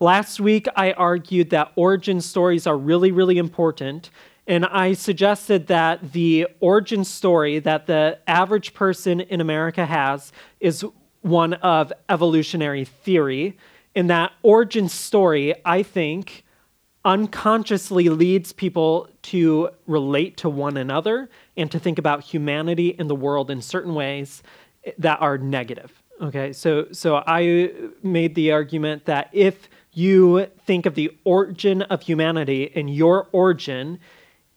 Last week, I argued that origin stories are really, really important. And I suggested that the origin story that the average person in America has is one of evolutionary theory. And that origin story, I think, unconsciously leads people to relate to one another and to think about humanity and the world in certain ways that are negative. Okay, so so I made the argument that if you think of the origin of humanity and your origin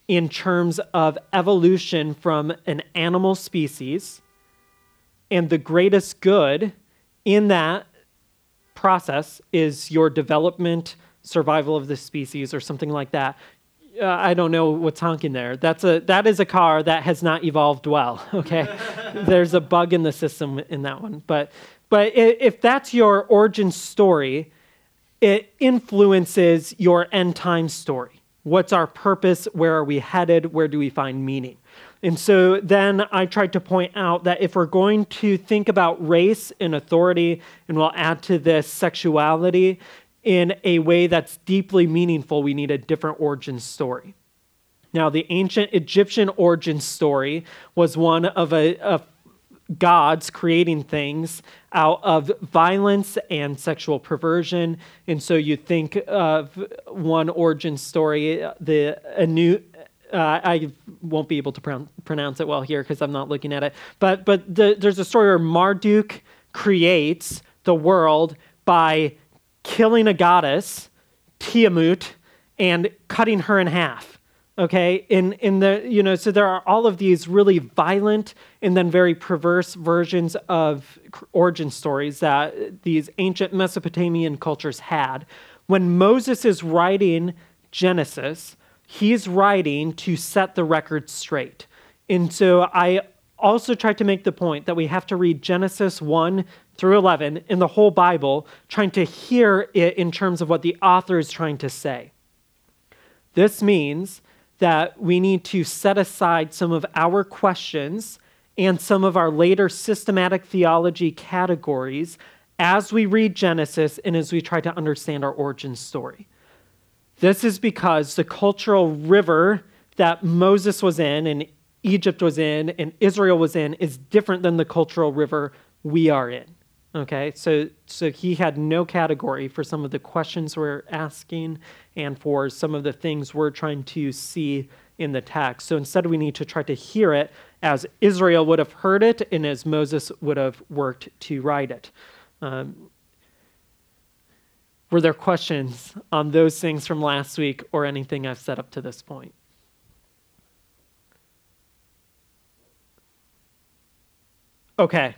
in terms of evolution from an animal species, and the greatest good in that process is your development, survival of the species, or something like that. Uh, I don't know what's honking there. That's a that is a car that has not evolved well. Okay, there's a bug in the system in that one. But but if that's your origin story, it influences your end time story. What's our purpose? Where are we headed? Where do we find meaning? And so then I tried to point out that if we're going to think about race and authority, and we'll add to this sexuality in a way that's deeply meaningful, we need a different origin story. Now, the ancient Egyptian origin story was one of a, a gods creating things out of violence and sexual perversion. And so you think of one origin story, the Anu. Uh, I won't be able to pron- pronounce it well here because I'm not looking at it. But but the, there's a story where Marduk creates the world by killing a goddess, Tiamat, and cutting her in half okay in in the you know so there are all of these really violent and then very perverse versions of origin stories that these ancient mesopotamian cultures had. When moses is writing genesis he's writing to set the record straight. And so i also tried to make the point that we have to read genesis 1 through 11 in the whole bible trying to hear it in terms of what the author is trying to say. This means that we need to set aside some of our questions and some of our later systematic theology categories as we read Genesis and as we try to understand our origin story. This is because the cultural river that Moses was in and Egypt was in and Israel was in is different than the cultural river we are in. Okay, so so he had no category for some of the questions we're asking and for some of the things we're trying to see in the text. So instead, we need to try to hear it as Israel would have heard it and as Moses would have worked to write it. Um, were there questions on those things from last week or anything I've said up to this point? Okay.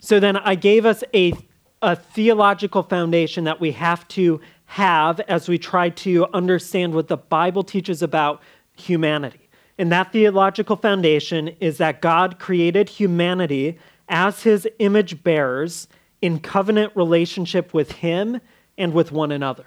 So then I gave us a, a theological foundation that we have to have as we try to understand what the Bible teaches about humanity. And that theological foundation is that God created humanity as his image bearers in covenant relationship with him and with one another.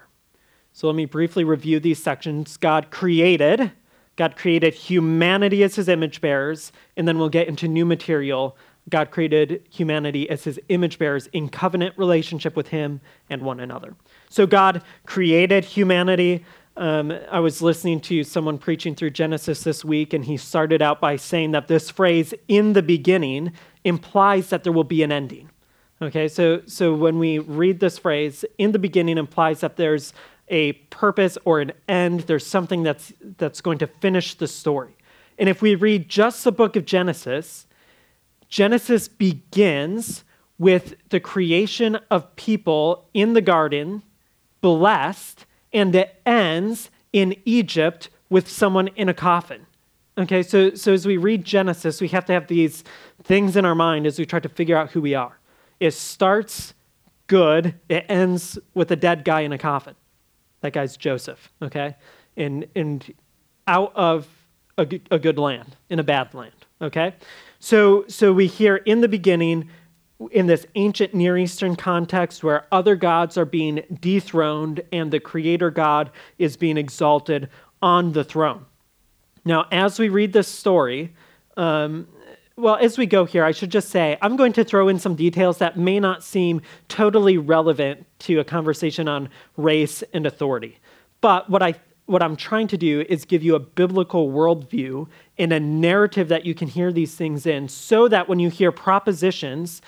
So let me briefly review these sections. God created, God created humanity as his image bearers, and then we'll get into new material God created humanity as his image bearers in covenant relationship with him and one another. So God created humanity. Um, I was listening to someone preaching through Genesis this week, and he started out by saying that this phrase, in the beginning, implies that there will be an ending. Okay, so, so when we read this phrase, in the beginning implies that there's a purpose or an end, there's something that's, that's going to finish the story. And if we read just the book of Genesis, Genesis begins with the creation of people in the garden, blessed, and it ends in Egypt with someone in a coffin. Okay, so, so as we read Genesis, we have to have these things in our mind as we try to figure out who we are. It starts good, it ends with a dead guy in a coffin. That guy's Joseph, okay? And, and out of a, a good land, in a bad land, okay? So, so we hear in the beginning, in this ancient Near Eastern context where other gods are being dethroned and the Creator God is being exalted on the throne. Now, as we read this story, um, well, as we go here, I should just say I'm going to throw in some details that may not seem totally relevant to a conversation on race and authority. But what I what I'm trying to do is give you a biblical worldview in a narrative that you can hear these things in so that when you hear propositions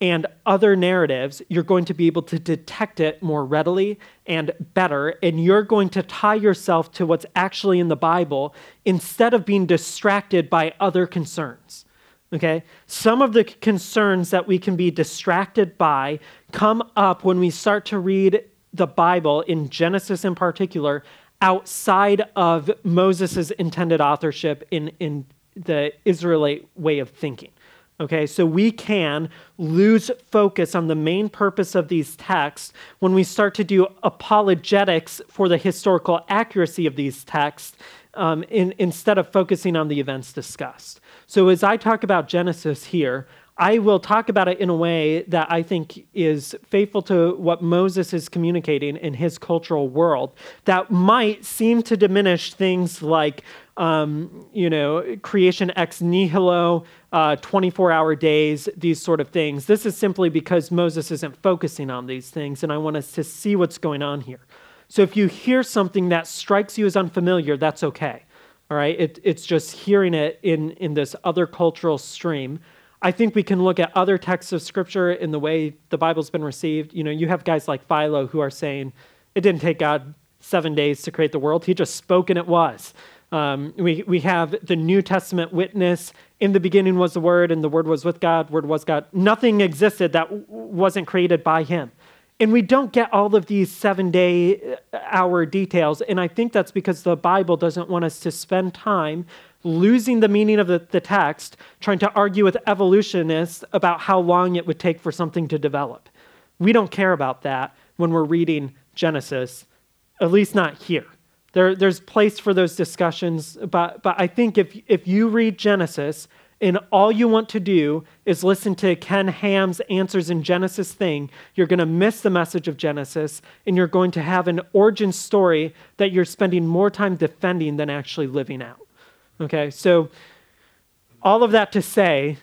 and other narratives, you're going to be able to detect it more readily and better. And you're going to tie yourself to what's actually in the Bible instead of being distracted by other concerns. Okay? Some of the concerns that we can be distracted by come up when we start to read the Bible, in Genesis in particular, outside of Moses' intended authorship in, in the Israelite way of thinking. Okay, so we can lose focus on the main purpose of these texts when we start to do apologetics for the historical accuracy of these texts um, in, instead of focusing on the events discussed. So, as I talk about Genesis here, I will talk about it in a way that I think is faithful to what Moses is communicating in his cultural world that might seem to diminish things like, um, you know, creation ex nihilo, uh, 24 hour days, these sort of things. This is simply because Moses isn't focusing on these things, and I want us to see what's going on here. So if you hear something that strikes you as unfamiliar, that's okay. All right, it, it's just hearing it in, in this other cultural stream. I think we can look at other texts of scripture in the way the Bible's been received. You know, you have guys like Philo who are saying it didn't take God seven days to create the world, He just spoke and it was. Um, we, we have the New Testament witness. In the beginning was the Word, and the Word was with God, Word was God. Nothing existed that w- wasn't created by Him. And we don't get all of these seven day uh, hour details. And I think that's because the Bible doesn't want us to spend time losing the meaning of the, the text, trying to argue with evolutionists about how long it would take for something to develop. We don't care about that when we're reading Genesis, at least not here. There, there's place for those discussions, but, but I think if, if you read Genesis and all you want to do is listen to Ken Ham's answers in Genesis thing, you're going to miss the message of Genesis and you're going to have an origin story that you're spending more time defending than actually living out. Okay, so all of that to say,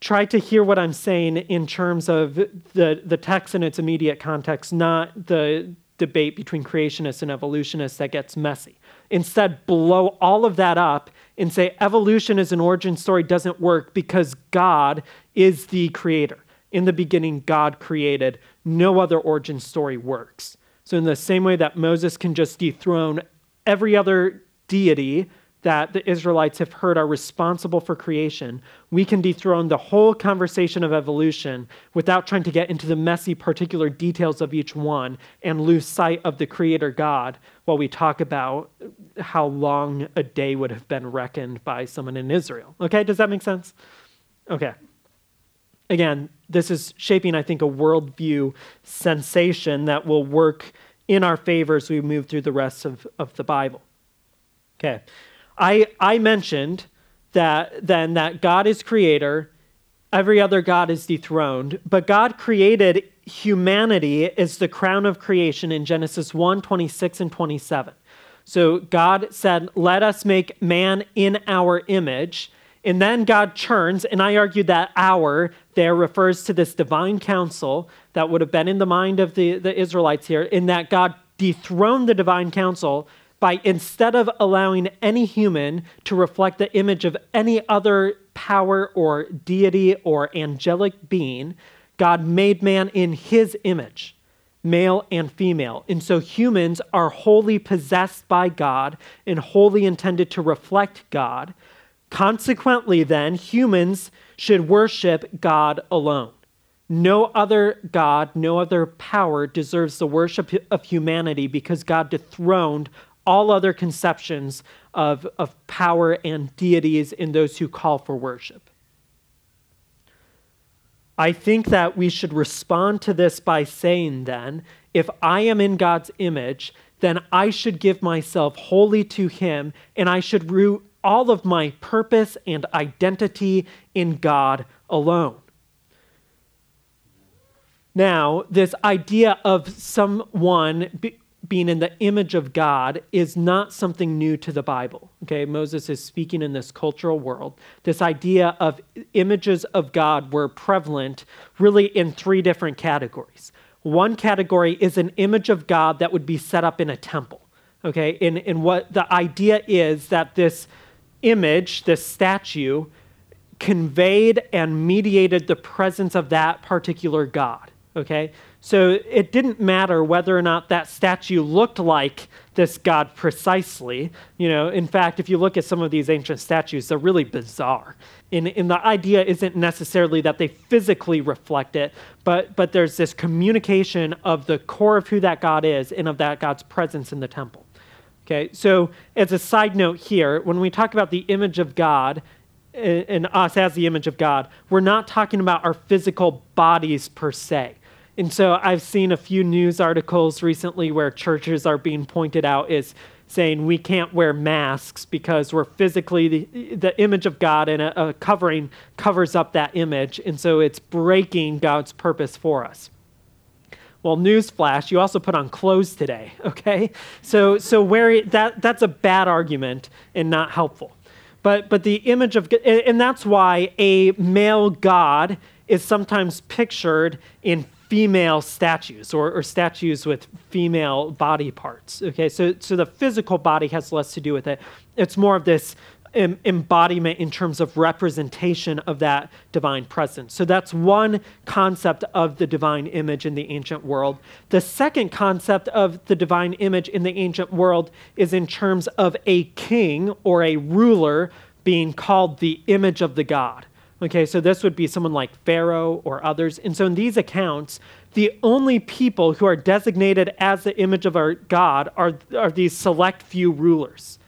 try to hear what I'm saying in terms of the, the text in its immediate context, not the debate between creationists and evolutionists that gets messy. Instead, blow all of that up and say evolution as an origin story doesn't work because God is the creator. In the beginning, God created. No other origin story works. So, in the same way that Moses can just dethrone every other deity that the Israelites have heard are responsible for creation, we can dethrone the whole conversation of evolution without trying to get into the messy particular details of each one and lose sight of the Creator God while we talk about how long a day would have been reckoned by someone in Israel. Okay, does that make sense? Okay. Again, this is shaping, I think, a worldview sensation that will work in our favor as we move through the rest of, of the Bible. Okay. I, I mentioned that then that God is creator, every other God is dethroned, but God created humanity as the crown of creation in Genesis 1 26 and 27. So God said, Let us make man in our image. And then God churns, and I argue that our there refers to this divine council that would have been in the mind of the, the Israelites here, in that God dethroned the divine council by instead of allowing any human to reflect the image of any other power or deity or angelic being, God made man in his image, male and female. And so humans are wholly possessed by God and wholly intended to reflect God. Consequently, then, humans should worship God alone. No other God, no other power deserves the worship of humanity because God dethroned all other conceptions of, of power and deities in those who call for worship. I think that we should respond to this by saying, then, if I am in God's image, then I should give myself wholly to Him, and I should root all of my purpose and identity in God alone. Now, this idea of someone being in the image of God is not something new to the Bible. Okay, Moses is speaking in this cultural world. This idea of images of God were prevalent really in three different categories. One category is an image of God that would be set up in a temple. Okay, and, and what the idea is that this image, this statue, conveyed and mediated the presence of that particular God. Okay, so it didn't matter whether or not that statue looked like this god precisely. You know, in fact, if you look at some of these ancient statues, they're really bizarre. And, and the idea isn't necessarily that they physically reflect it, but, but there's this communication of the core of who that God is and of that God's presence in the temple. Okay, so as a side note here, when we talk about the image of God, eh, and us as the image of God, we're not talking about our physical bodies per se. And so I've seen a few news articles recently where churches are being pointed out as saying we can't wear masks because we're physically the, the image of God and a, a covering covers up that image. And so it's breaking God's purpose for us. Well, newsflash, you also put on clothes today, okay? So, so where that, that's a bad argument and not helpful. But, but the image of, and that's why a male God is sometimes pictured in female statues or, or, statues with female body parts. Okay, so, so the physical body has less to do with it. It's more of this em- embodiment in terms of representation of that divine presence. So that's one concept of the divine image in the ancient world. The second concept of the divine image in the ancient world is in terms of a king or a ruler being called the image of the god. Okay, so this would be someone like Pharaoh or others. And so in these accounts, the only people who are designated as the image of our God are, are these select few rulers.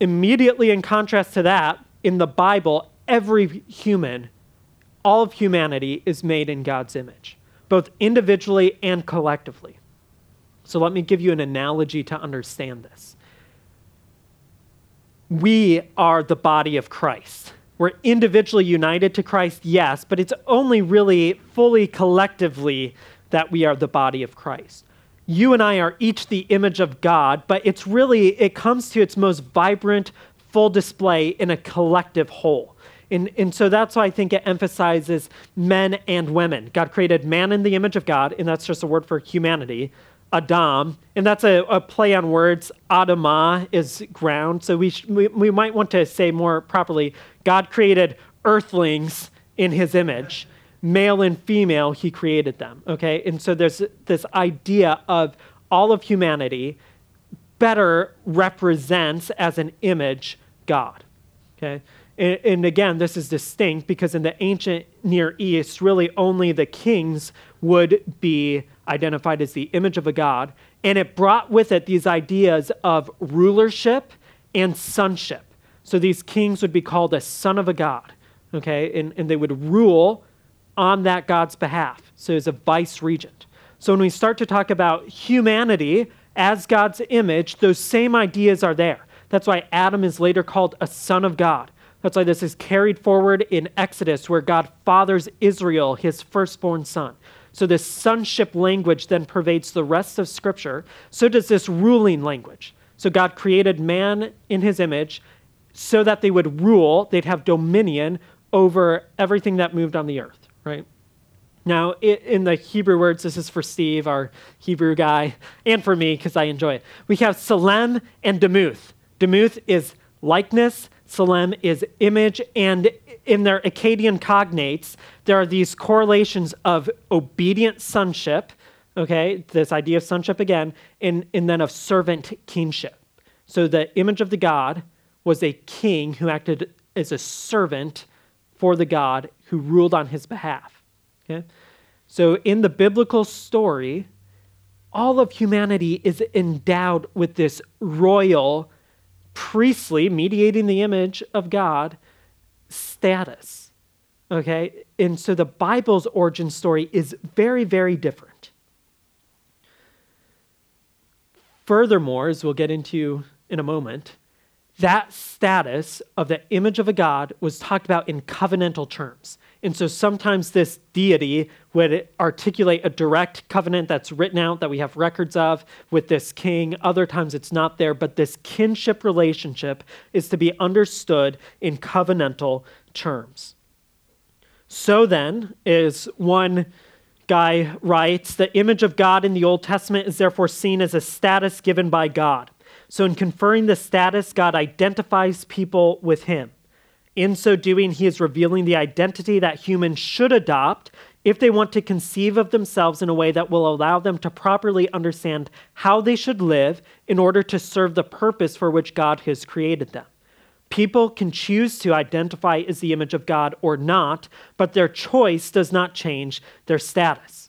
Immediately, in contrast to that, in the Bible, every human, all of humanity, is made in God's image, both individually and collectively. So let me give you an analogy to understand this. We are the body of Christ we're individually united to Christ, yes, but it's only really fully collectively that we are the body of Christ. You and I are each the image of God, but it's really, it comes to its most vibrant, full display in a collective whole. And, and so that's why I think it emphasizes men and women. God created man in the image of God, and that's just a word for humanity. Adam, and that's a, a play on words. Adamah is ground. So we, sh- we, we might want to say more properly God created earthlings in his image. Male and female, he created them. Okay? And so there's this idea of all of humanity better represents as an image God. Okay? And, and, again, this is distinct because in the ancient Near East, really only the kings would be identified as the image of a god. And it brought with it these ideas of rulership and sonship. So these kings would be called a son of a god, okay? And, and they would rule on that god's behalf. So as a vice regent. So when we start to talk about humanity as God's image, those same ideas are there. That's why Adam is later called a son of God. That's why this is carried forward in Exodus, where God fathers Israel, his firstborn son. So this sonship language then pervades the rest of Scripture. So does this ruling language. So God created man in his image so that they would rule, they'd have dominion over everything that moved on the earth, right? Now, in the Hebrew words, this is for Steve, our Hebrew guy, and for me, because I enjoy it. We have tselem and Demuth. Demuth is likeness, tselem is image, and in their Akkadian cognates, there are these correlations of obedient sonship, okay, this idea of sonship again, and, and then of servant kingship. So the image of the God was a king who acted as a servant for the God who ruled on his behalf. Okay? So in the biblical story, all of humanity is endowed with this royal priestly, mediating the image of God, status. Okay? And so the Bible's origin story is very, very different. Furthermore, as we'll get into in a moment, that status of the image of a God was talked about in covenantal terms. And so sometimes this deity would articulate a direct covenant that's written out that we have records of with this king. Other times it's not there, but this kinship relationship is to be understood in covenantal terms. So then, is one guy writes, the image of God in the Old Testament is therefore seen as a status given by God. So, in conferring the status, God identifies people with him. In so doing, he is revealing the identity that humans should adopt if they want to conceive of themselves in a way that will allow them to properly understand how they should live in order to serve the purpose for which God has created them. People can choose to identify as the image of God or not, but their choice does not change their status.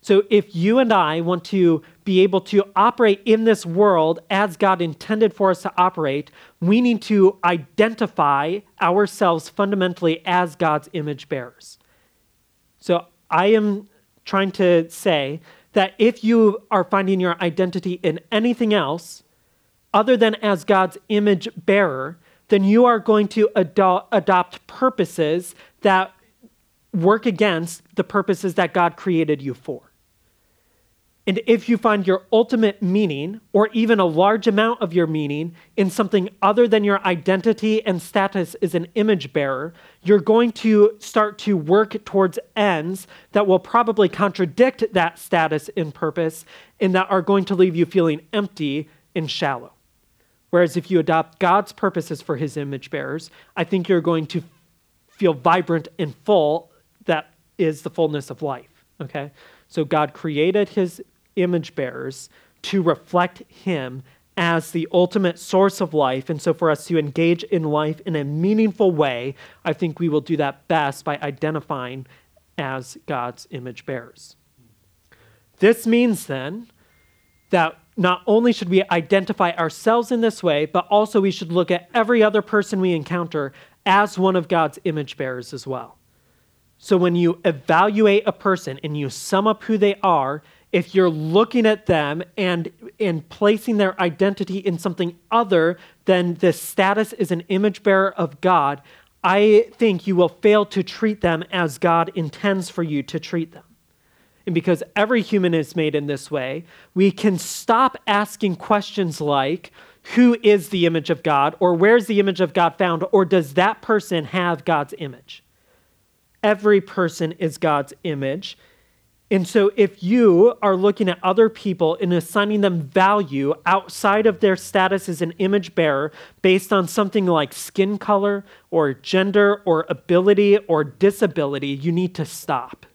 So if you and I want to be able to operate in this world as God intended for us to operate, we need to identify ourselves fundamentally as God's image bearers. So I am trying to say that if you are finding your identity in anything else other than as God's image bearer, then you are going to ado- adopt purposes that work against the purposes that God created you for. And if you find your ultimate meaning, or even a large amount of your meaning, in something other than your identity and status as an image bearer, you're going to start to work towards ends that will probably contradict that status and purpose and that are going to leave you feeling empty and shallow. Whereas if you adopt God's purposes for his image bearers, I think you're going to feel vibrant and full. That is the fullness of life. Okay? So God created his image bearers to reflect him as the ultimate source of life. And so, for us to engage in life in a meaningful way, I think we will do that best by identifying as God's image bearers. This means then that not only should we identify ourselves in this way, but also we should look at every other person we encounter as one of God's image bearers as well. So when you evaluate a person and you sum up who they are, if you're looking at them and, and placing their identity in something other than the status as an image bearer of God, I think you will fail to treat them as God intends for you to treat them and because every human is made in this way, we can stop asking questions like, who is the image of God, or where's the image of God found, or does that person have God's image? Every person is God's image. And so, if you are looking at other people and assigning them value outside of their status as an image bearer based on something like skin color or gender or ability or disability, you need to stop.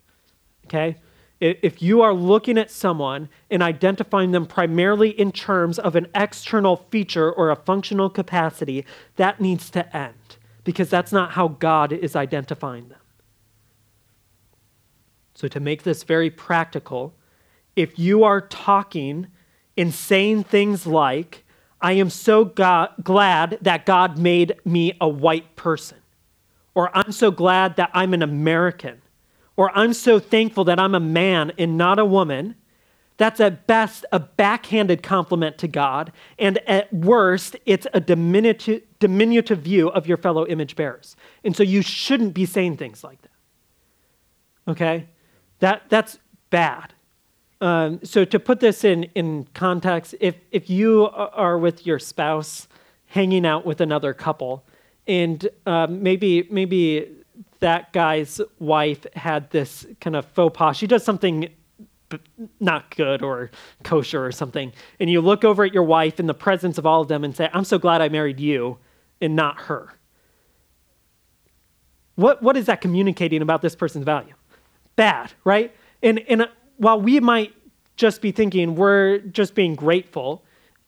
Okay? if you are looking at someone and identifying them primarily in terms of an external feature or a functional capacity, that needs to end because that's not how God is identifying them. So, to make this very practical, if you are talking and saying things like, I am so glad that God made me a white person, or I'm so glad that I'm an American, or I'm so thankful that I'm a man and not a woman, that's at best a backhanded compliment to God, and at worst, it's a diminutive, diminutive view of your fellow image bearers. And so you shouldn't be saying things like that. Okay? That, that's bad. Um, so to put this in, in context, if, if you are with your spouse hanging out with another couple, and um, maybe maybe that guy's wife had this kind of faux pas. She does something not good or kosher or something. And you look over at your wife in the presence of all of them and say, I'm so glad I married you and not her. What, what is that communicating about this person's value? Bad, right? And, and uh, while we might just be thinking we're just being grateful,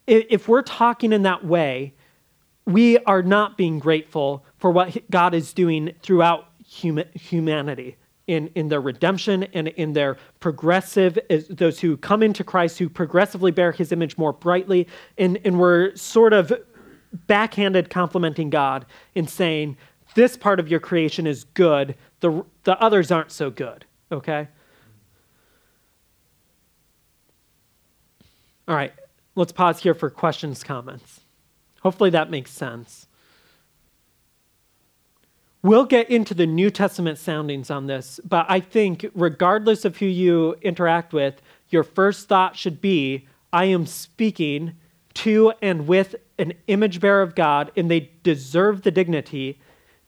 if we're talking in that way, we are not being grateful for what God is doing throughout human, humanity in, in their redemption and in their progressive, those who come into Christ, who progressively bear his image more brightly. And, and we're sort of backhanded complimenting God in saying, this part of your creation is good, the, the others aren't so good, okay? All right, let's pause here for questions, comments. Hopefully that makes sense. We'll get into the New Testament soundings on this, but I think, regardless of who you interact with, your first thought should be I am speaking to and with an image bearer of God, and they deserve the dignity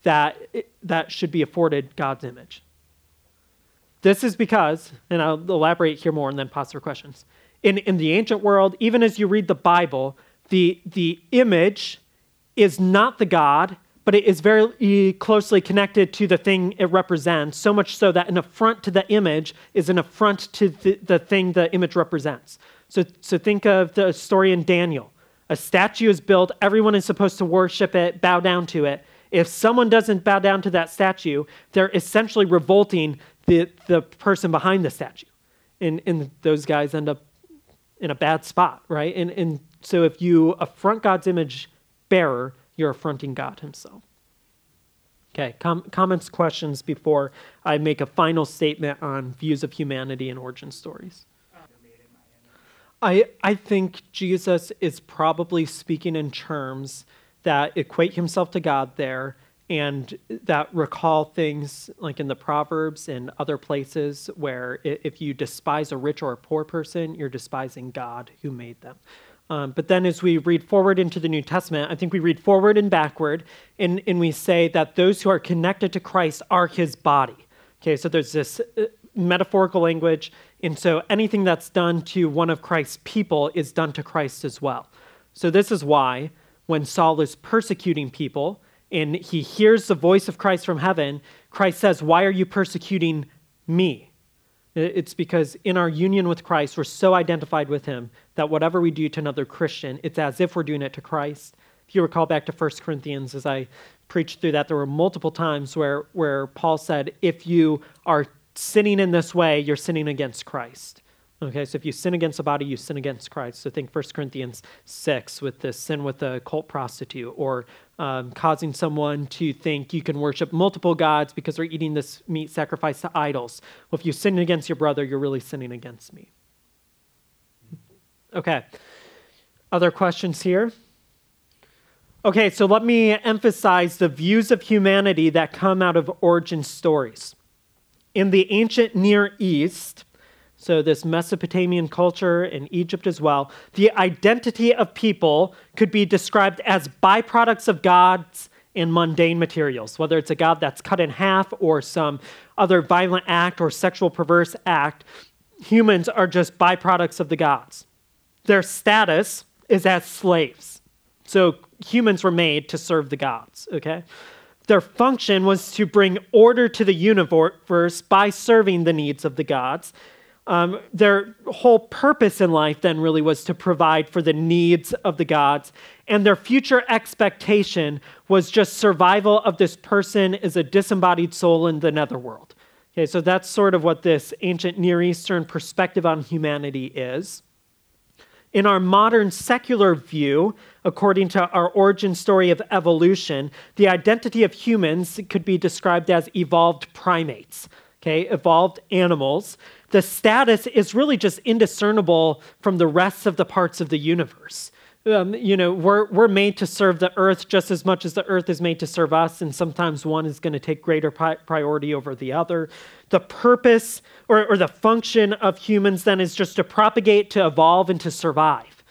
that, that should be afforded God's image. This is because, and I'll elaborate here more and then pause for questions. In, in the ancient world, even as you read the Bible, the, the image is not the God, but it is very closely connected to the thing it represents, so much so that an affront to the image is an affront to the, the thing the image represents. So, so think of the story in Daniel. A statue is built, everyone is supposed to worship it, bow down to it. If someone doesn't bow down to that statue, they're essentially revolting the, the person behind the statue. And, and those guys end up in a bad spot, right? And, and so if you affront God's image bearer, you're affronting God Himself. Okay, com- comments, questions before I make a final statement on views of humanity and origin stories. I, I think Jesus is probably speaking in terms that equate himself to God there and that recall things like in the Proverbs and other places where if you despise a rich or a poor person, you're despising God who made them. Um, but then as we read forward into the New Testament, I think we read forward and backward, and, and we say that those who are connected to Christ are his body. Okay, so there's this uh, metaphorical language, and so anything that's done to one of Christ's people is done to Christ as well. So this is why when Saul is persecuting people and he hears the voice of Christ from heaven, Christ says, Why are you persecuting me? It's because in our union with Christ, we're so identified with him that whatever we do to another Christian, it's as if we're doing it to Christ. If you recall back to 1 Corinthians, as I preached through that, there were multiple times where, where Paul said, if you are sinning in this way, you're sinning against Christ. Okay, so if you sin against a body, you sin against Christ. So think 1 Corinthians 6 with the sin with the cult prostitute, or um, causing someone to think you can worship multiple gods because they're eating this meat sacrificed to idols. Well, if you sin against your brother, you're really sinning against me. Okay, other questions here? Okay, so let me emphasize the views of humanity that come out of origin stories. In the ancient Near East, so this Mesopotamian culture in Egypt as well, the identity of people could be described as byproducts of gods and mundane materials, whether it's a god that's cut in half or some other violent act or sexual perverse act. Humans are just byproducts of the gods. Their status is as slaves. So humans were made to serve the gods, okay? Their function was to bring order to the universe by serving the needs of the gods um, their whole purpose in life then really was to provide for the needs of the gods. And their future expectation was just survival of this person as a disembodied soul in the netherworld. Okay, so that's sort of what this ancient Near Eastern perspective on humanity is. In our modern secular view, according to our origin story of evolution, the identity of humans could be described as evolved primates, okay, evolved animals the status is really just indiscernible from the rest of the parts of the universe. Um, you know, we're, we're made to serve the earth just as much as the earth is made to serve us, and sometimes one is going to take greater pri- priority over the other. The purpose or, or the function of humans then is just to propagate, to evolve, and to survive.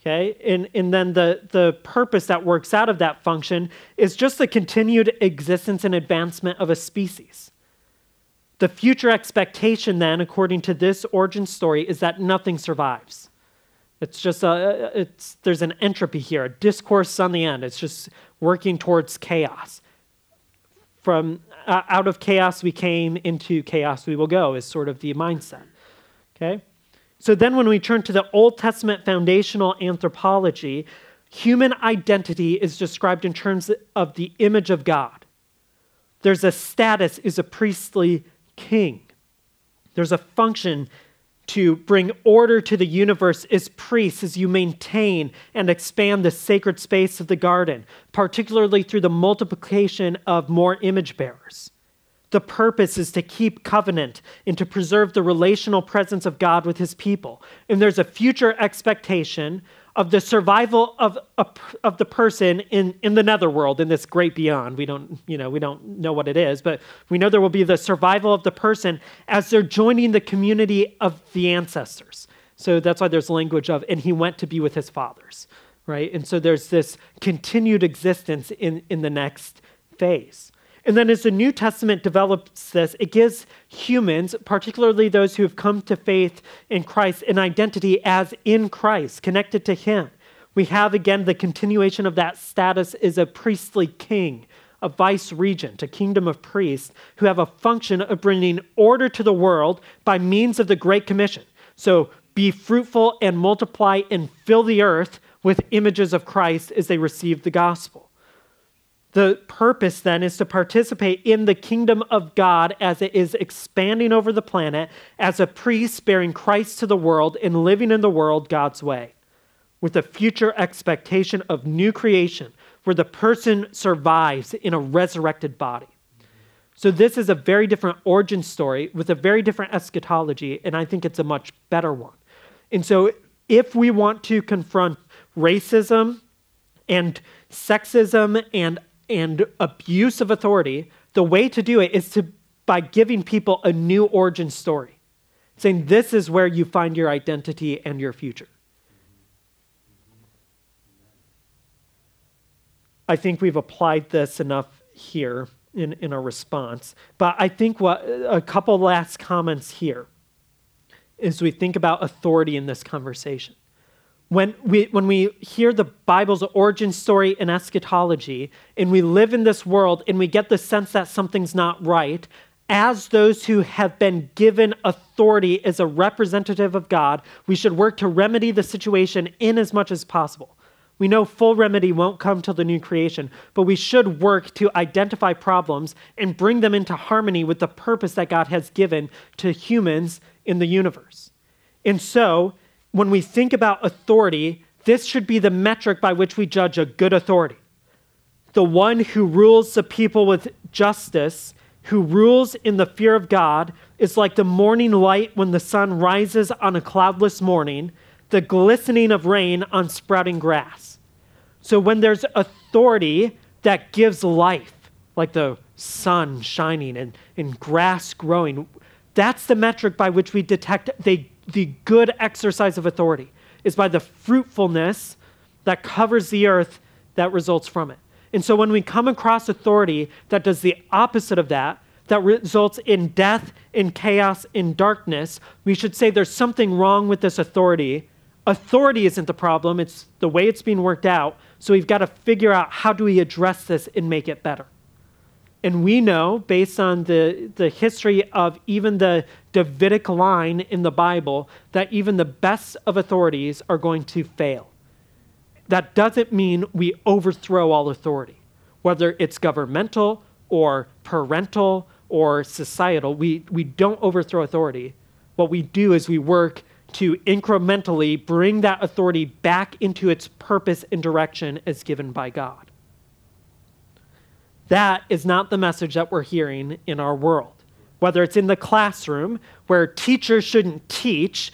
Okay? And, and then the, the purpose that works out of that function is just the continued existence and advancement of a species. The future expectation, then, according to this origin story, is that nothing survives. It's just a, it's, there's an entropy here, a discourse on the end. It's just working towards chaos. From uh, out of chaos we came, into chaos we will go, is sort of the mindset. Okay? So then, when we turn to the Old Testament foundational anthropology, human identity is described in terms of the image of God. There's a status, is a priestly king. There's a function to bring order to the universe as priests as you maintain and expand the sacred space of the garden, particularly through the multiplication of more image bearers. The purpose is to keep covenant and to preserve the relational presence of God with his people. And there's a future expectation of the survival of, a, of the person in, in the netherworld, in this great beyond. We don't, you know, we don't know what it is, but we know there will be the survival of the person as they're joining the community of the ancestors. So that's why there's language of, and he went to be with his fathers, right? And so there's this continued existence in, in the next phase. And then as the New Testament develops this, it gives humans, particularly those who have come to faith in Christ, an identity as in Christ, connected to Him. We have again the continuation of that status as a priestly king, a vice regent, a kingdom of priests who have a function of bringing order to the world by means of the Great Commission. So be fruitful and multiply and fill the earth with images of Christ as they receive the gospel. The purpose then is to participate in the kingdom of God as it is expanding over the planet as a priest bearing Christ to the world and living in the world God's way, with a future expectation of new creation where the person survives in a resurrected body. So, this is a very different origin story with a very different eschatology, and I think it's a much better one. And so, if we want to confront racism and sexism and and abuse of authority, the way to do it is to by giving people a new origin story, saying this is where you find your identity and your future. I think we've applied this enough here in, in our response. But I think what a couple last comments here as we think about authority in this conversation when we, when we hear the Bible's origin story and eschatology, and we live in this world and we get the sense that something's not right, as those who have been given authority as a representative of God, we should work to remedy the situation in as much as possible. We know full remedy won't come till the new creation, but we should work to identify problems and bring them into harmony with the purpose that God has given to humans in the universe. And so, when we think about authority, this should be the metric by which we judge a good authority. The one who rules the people with justice, who rules in the fear of God, is like the morning light when the sun rises on a cloudless morning, the glistening of rain on sprouting grass. So when there's authority that gives life, like the sun shining and, and grass growing, that's the metric by which we detect they the good exercise of authority is by the fruitfulness that covers the earth that results from it. And so when we come across authority that does the opposite of that, that results in death, in chaos, in darkness, we should say there's something wrong with this authority. Authority isn't the problem, it's the way it's being worked out. So we've got to figure out how do we address this and make it better. And we know, based on the, the history of even the Davidic line in the Bible, that even the best of authorities are going to fail. That doesn't mean we overthrow all authority, whether it's governmental or parental or societal. We, we don't overthrow authority. What we do is we work to incrementally bring that authority back into its purpose and direction as given by God. That is not the message that we're hearing in our world. Whether it's in the classroom, where teachers shouldn't teach,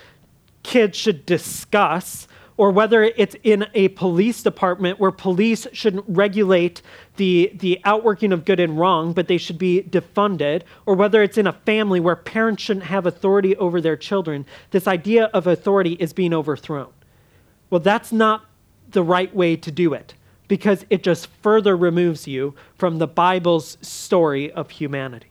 kids should discuss, or whether it's in a police department where police shouldn't regulate the, the outworking of good and wrong, but they should be defunded, or whether it's in a family where parents shouldn't have authority over their children, this idea of authority is being overthrown. Well, that's not the right way to do it because it just further removes you from the Bible's story of humanity.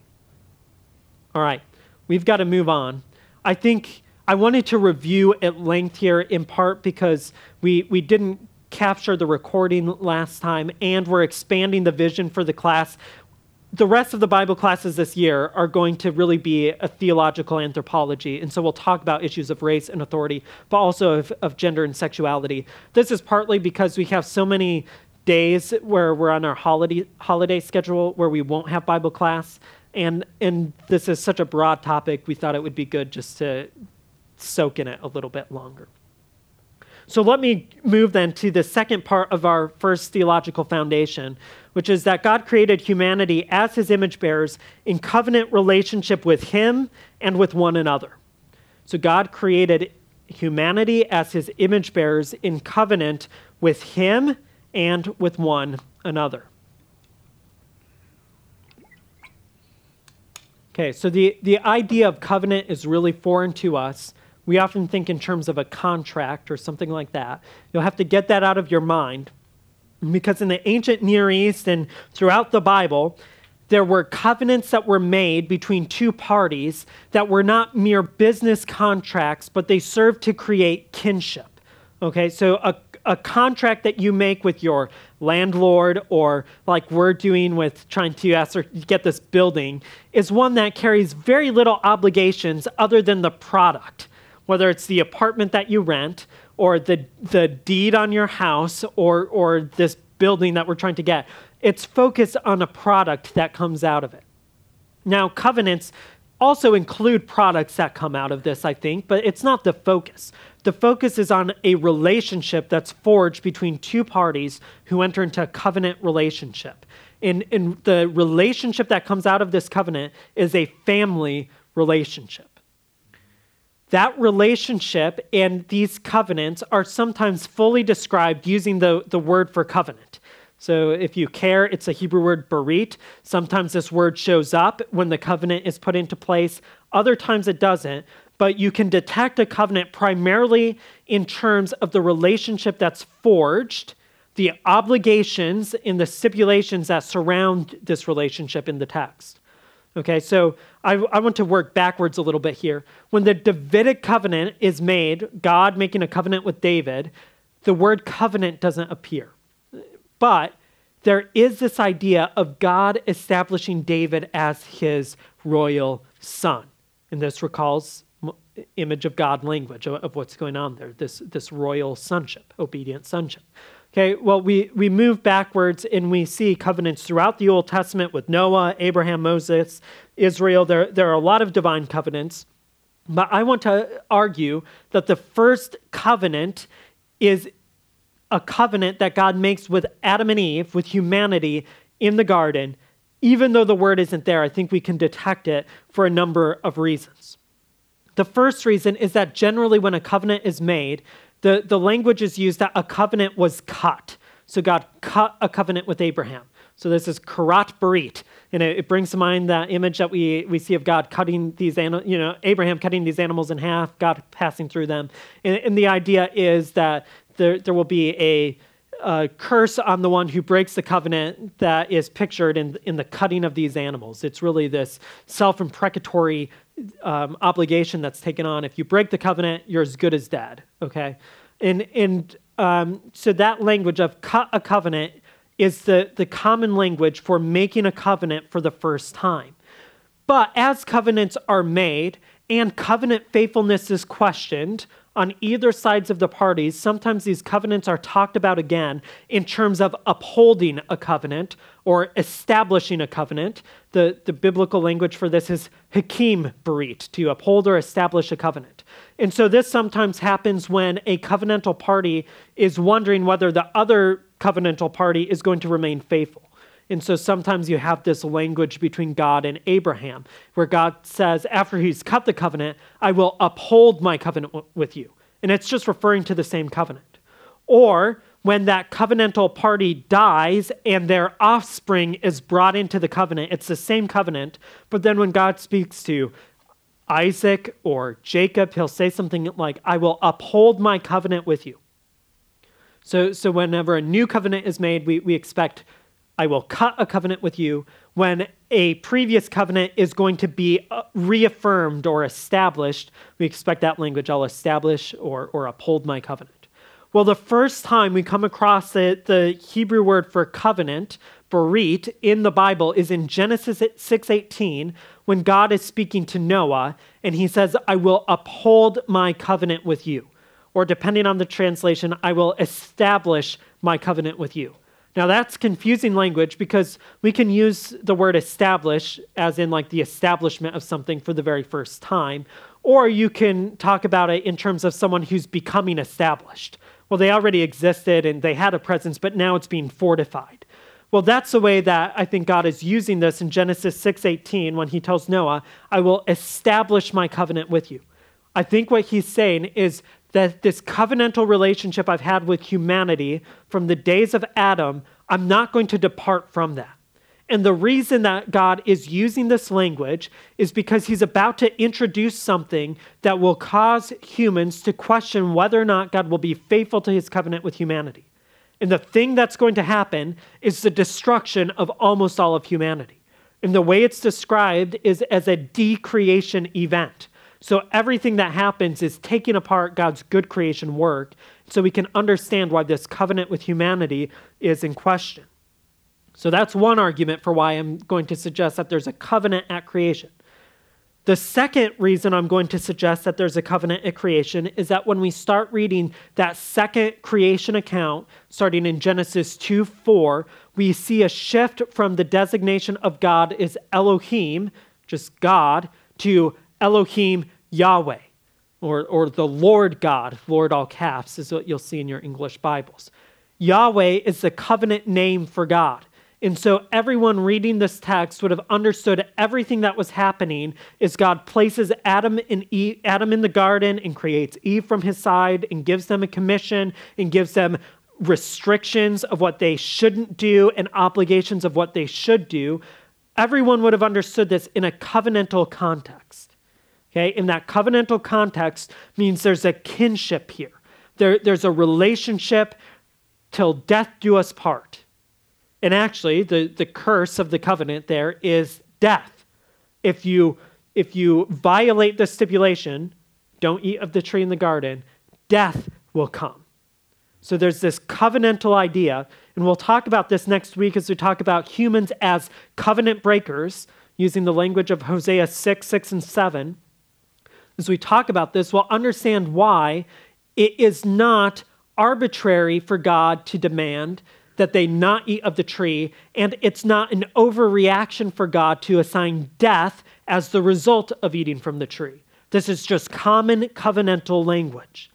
All right, we've got to move on. I think I wanted to review at length here in part because we, we didn't capture the recording last time and we're expanding the vision for the class the rest of the Bible classes this year are going to really be a theological anthropology. And so we'll talk about issues of race and authority, but also of, of, gender and sexuality. This is partly because we have so many days where we're on our holiday holiday schedule where we won't have Bible class. And and this is such a broad topic, we thought it would be good just to soak in it a little bit longer. So let me move then to the second part of our first theological foundation, which is that God created humanity as his image bearers in covenant relationship with him and with one another. So God created humanity as his image bearers in covenant with him and with one another. Okay, so the, the idea of covenant is really foreign to us. We often think in terms of a contract or something like that. You'll have to get that out of your mind because in the ancient Near East and throughout the Bible, there were covenants that were made between two parties that were not mere business contracts, but they served to create kinship. Okay, so a, a contract that you make with your landlord or like we're doing with trying to get this building is one that carries very little obligations other than the product, whether it's the apartment that you rent or the, the deed on your house or, or this building that we're trying to get. It's focused on a product that comes out of it. Now, covenants also include products that come out of this, I think, but it's not the focus. The focus is on a relationship that's forged between two parties who enter into a covenant relationship. And, and the relationship that comes out of this covenant is a family relationship. That relationship and these covenants are sometimes fully described using the, the word for covenant. So if you care, it's a Hebrew word berit. Sometimes this word shows up when the covenant is put into place, other times it doesn't. But you can detect a covenant primarily in terms of the relationship that's forged, the obligations and the stipulations that surround this relationship in the text. Okay, so I, I, want to work backwards a little bit here. When the Davidic covenant is made, God making a covenant with David, the word covenant doesn't appear. But there is this idea of God establishing David as his royal son. And this recalls image of God language of what's going on there, this, this royal sonship, obedient sonship. Okay, well, we, we move backwards and we see covenants throughout the Old Testament with Noah, Abraham, Moses, Israel. There, there are a lot of divine covenants. But I want to argue that the first covenant is a covenant that God makes with Adam and Eve, with humanity in the garden, even though the word isn't there, I think we can detect it for a number of reasons. The first reason is that generally, when a covenant is made, the, the language is used that a covenant was cut. So God cut a covenant with Abraham. So this is karat berit, and it, it, brings to mind that image that we, we see of God cutting these, animals, you know, Abraham cutting these animals in half, God passing through them. And, and the idea is that there, there will be a, a, curse on the one who breaks the covenant that is pictured in, in the cutting of these animals. It's really this self imprecatory um, obligation that's taken on. If you break the covenant, you're as good as dead, okay? And, and um, so that language of cut a covenant is the, the common language for making a covenant for the first time. But as covenants are made and covenant faithfulness is questioned, on either sides of the parties, sometimes these covenants are talked about again in terms of upholding a covenant or establishing a covenant. The, the biblical language for this is hakim berit, to uphold or establish a covenant. And so this sometimes happens when a covenantal party is wondering whether the other covenantal party is going to remain faithful. And so sometimes you have this language between God and Abraham, where God says, after he's cut the covenant, I will uphold my covenant w- with you. And it's just referring to the same covenant. Or when that covenantal party dies and their offspring is brought into the covenant, it's the same covenant. But then when God speaks to Isaac or Jacob, he'll say something like, I will uphold my covenant with you. So, so whenever a new covenant is made, we, we expect I will cut a covenant with you when a previous covenant is going to be uh, reaffirmed or established. We expect that language, I'll establish or, or uphold my covenant. Well, the first time we come across the, Hebrew word for covenant, berit, in the Bible is in Genesis 6.18 when God is speaking to Noah and he says, I will uphold my covenant with you. Or depending on the translation, I will establish my covenant with you. Now, that's confusing language because we can use the word establish as in like the establishment of something for the very first time, or you can talk about it in terms of someone who's becoming established. Well, they already existed and they had a presence, but now it's being fortified. Well, that's the way that I think God is using this in Genesis 6:18 when he tells Noah, "I will establish my covenant with you." I think what he's saying is that this covenantal relationship I've had with humanity from the days of Adam, I'm not going to depart from that. And the reason that God is using this language is because he's about to introduce something that will cause humans to question whether or not God will be faithful to his covenant with humanity. And the thing that's going to happen is the destruction of almost all of humanity. And the way it's described is as a decreation event. So everything that happens is taking apart God's good creation work so we can understand why this covenant with humanity is in question. So that's one argument for why I'm going to suggest that there's a covenant at creation. The second reason I'm going to suggest that there's a covenant at creation is that when we start reading that second creation account, starting in Genesis 2 4, we see a shift from the designation of God as Elohim, just God, to Elohim Yahweh, or, or the Lord God, Lord all caps, is what you'll see in your English Bibles. Yahweh is the covenant name for God. And so everyone reading this text would have understood everything that was happening is God places Adam in Eve, Adam in the garden and creates Eve from his side and gives them a commission and gives them restrictions of what they shouldn't do and obligations of what they should do. Everyone would have understood this in a covenantal context. Okay, in that covenantal context means there's a kinship here. There, there's a relationship till death do us part. And actually, the, the curse of the covenant there is death. If you if you violate the stipulation, don't eat of the tree in the garden, death will come. So there's this covenantal idea, and we'll talk about this next week as we talk about humans as covenant breakers, using the language of Hosea 6, 6, and 7 as we talk about this, we'll understand why it is not arbitrary for God to demand that they not eat of the tree, and it's not an overreaction for God to assign death as the result of eating from the tree. This is just common covenantal language.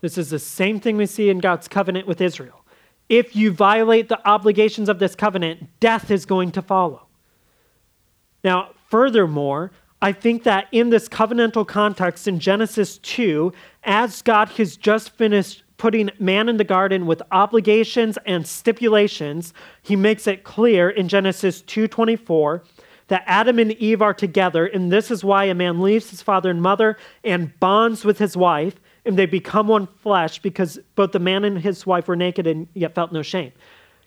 This is the same thing we see in God's covenant with Israel. If you violate the obligations of this covenant, death is going to follow. Now, furthermore, I think that in this covenantal context in Genesis 2, as God has just finished putting man in the garden with obligations and stipulations, he makes it clear in Genesis 2:24 that Adam and Eve are together, and this is why a man leaves his father and mother and bonds with his wife, and they become one flesh because both the man and his wife were naked and yet felt no shame.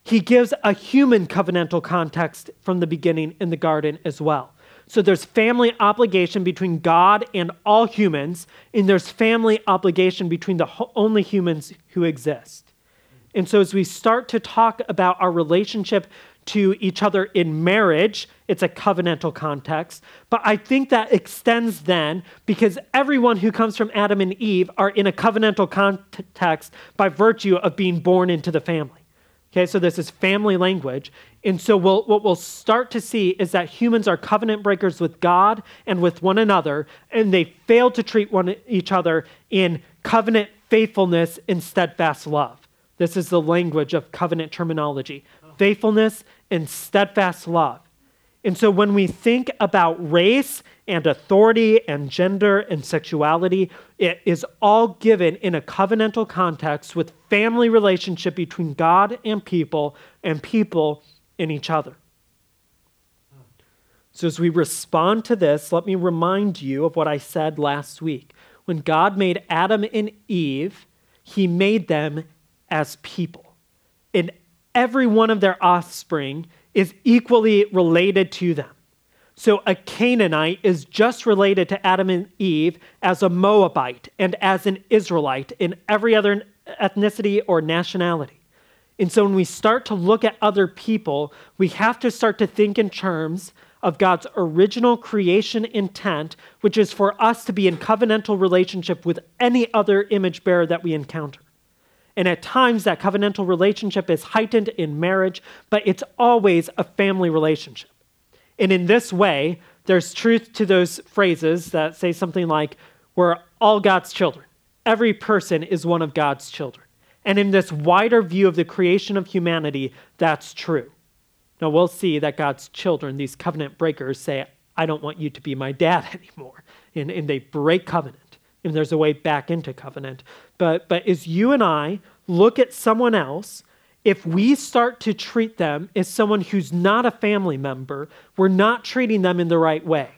He gives a human covenantal context from the beginning in the garden as well. So there's family obligation between God and all humans, and there's family obligation between the only humans who exist. And so as we start to talk about our relationship to each other in marriage, it's a covenantal context. But I think that extends then because everyone who comes from Adam and Eve are in a covenantal context by virtue of being born into the family. Okay, so this is family language. And so we'll, what we'll start to see is that humans are covenant breakers with God and with one another, and they fail to treat one each other in covenant faithfulness and steadfast love. This is the language of covenant terminology faithfulness and steadfast love. And so when we think about race and authority and gender and sexuality. It is all given in a covenantal context with family relationship between God and people and people in each other. So, as we respond to this, let me remind you of what I said last week. When God made Adam and Eve, he made them as people. And every one of their offspring is equally related to them. So a Canaanite is just related to Adam and Eve as a Moabite and as an Israelite in every other ethnicity or nationality. And so when we start to look at other people, we have to start to think in terms of God's original creation intent, which is for us to be in covenantal relationship with any other image bearer that we encounter. And at times, that covenantal relationship is heightened in marriage, but it's always a family relationship. And in this way, there's truth to those phrases that say something like, We're all God's children. Every person is one of God's children. And in this wider view of the creation of humanity, that's true. Now, we'll see that God's children, these covenant breakers, say, I don't want you to be my dad anymore. And, and they break covenant. and there's a way back into covenant. But but as you and I look at someone else, if we start to treat them as someone who's not a family member, we're not treating them in the right way.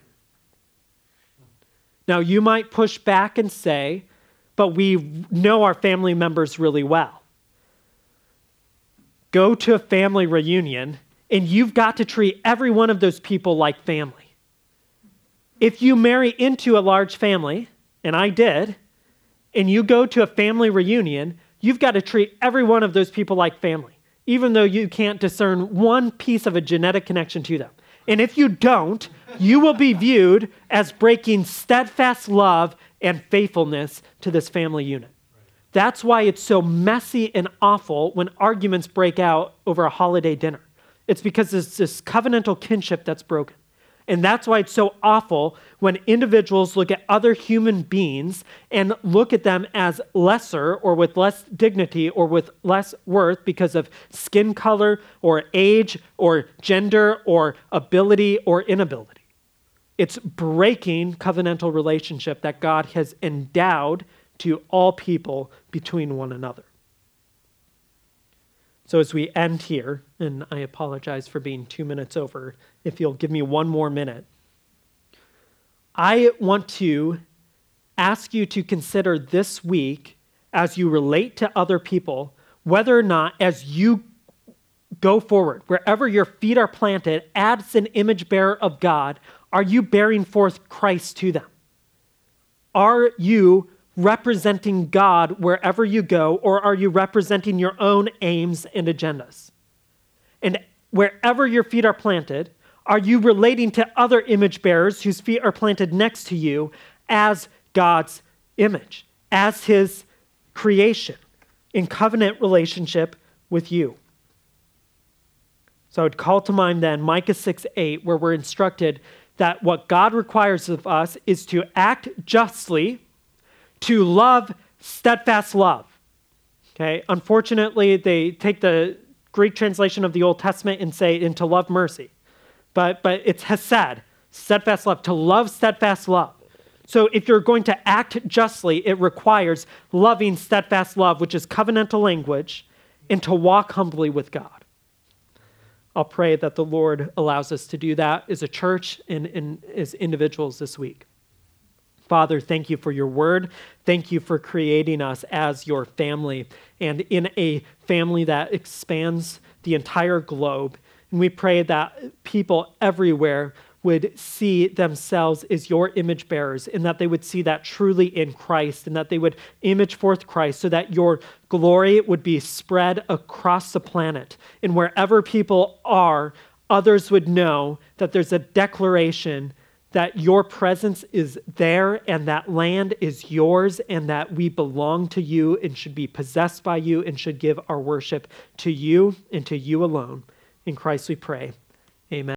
Now, you might push back and say, but we know our family members really well. Go to a family reunion, and you've got to treat every one of those people like family. If you marry into a large family, and I did, and you go to a family reunion, you've got to treat every one of those people like family, even though you can't discern one piece of a genetic connection to them. And if you don't, you will be viewed as breaking steadfast love and faithfulness to this family unit. That's why it's so messy and awful when arguments break out over a holiday dinner. It's because there's this covenantal kinship that's broken. And that's why it's so awful when individuals look at other human beings and look at them as lesser or with less dignity or with less worth because of skin color or age or gender or ability or inability. It's breaking covenantal relationship that God has endowed to all people between one another. So, as we end here, and I apologize for being two minutes over, if you'll give me one more minute, I want to ask you to consider this week as you relate to other people whether or not, as you go forward, wherever your feet are planted, as an image bearer of God, are you bearing forth Christ to them? Are you representing God wherever you go, or are you representing your own aims and agendas? And wherever your feet are planted, are you relating to other image bearers whose feet are planted next to you as God's image, as His creation, in covenant relationship with you? So I would call to mind then Micah 6 8, where we're instructed that what God requires of us is to act justly to love steadfast love. Okay? Unfortunately, they take the Greek translation of the Old Testament and say, and to love mercy. But, but it's hesed, steadfast love, to love steadfast love. So if you're going to act justly, it requires loving steadfast love, which is covenantal language, and to walk humbly with God. I'll pray that the Lord allows us to do that as a church and, and as individuals this week. Father, thank you for your word. Thank you for creating us as your family and in a family that expands the entire globe. And we pray that people everywhere would see themselves as your image bearers and that they would see that truly in Christ and that they would image forth Christ so that your glory would be spread across the planet. And wherever people are, others would know that there's a declaration that your presence is there and that land is yours and that we belong to you and should be possessed by you and should give our worship to you and to you alone. In Christ we pray. Amen.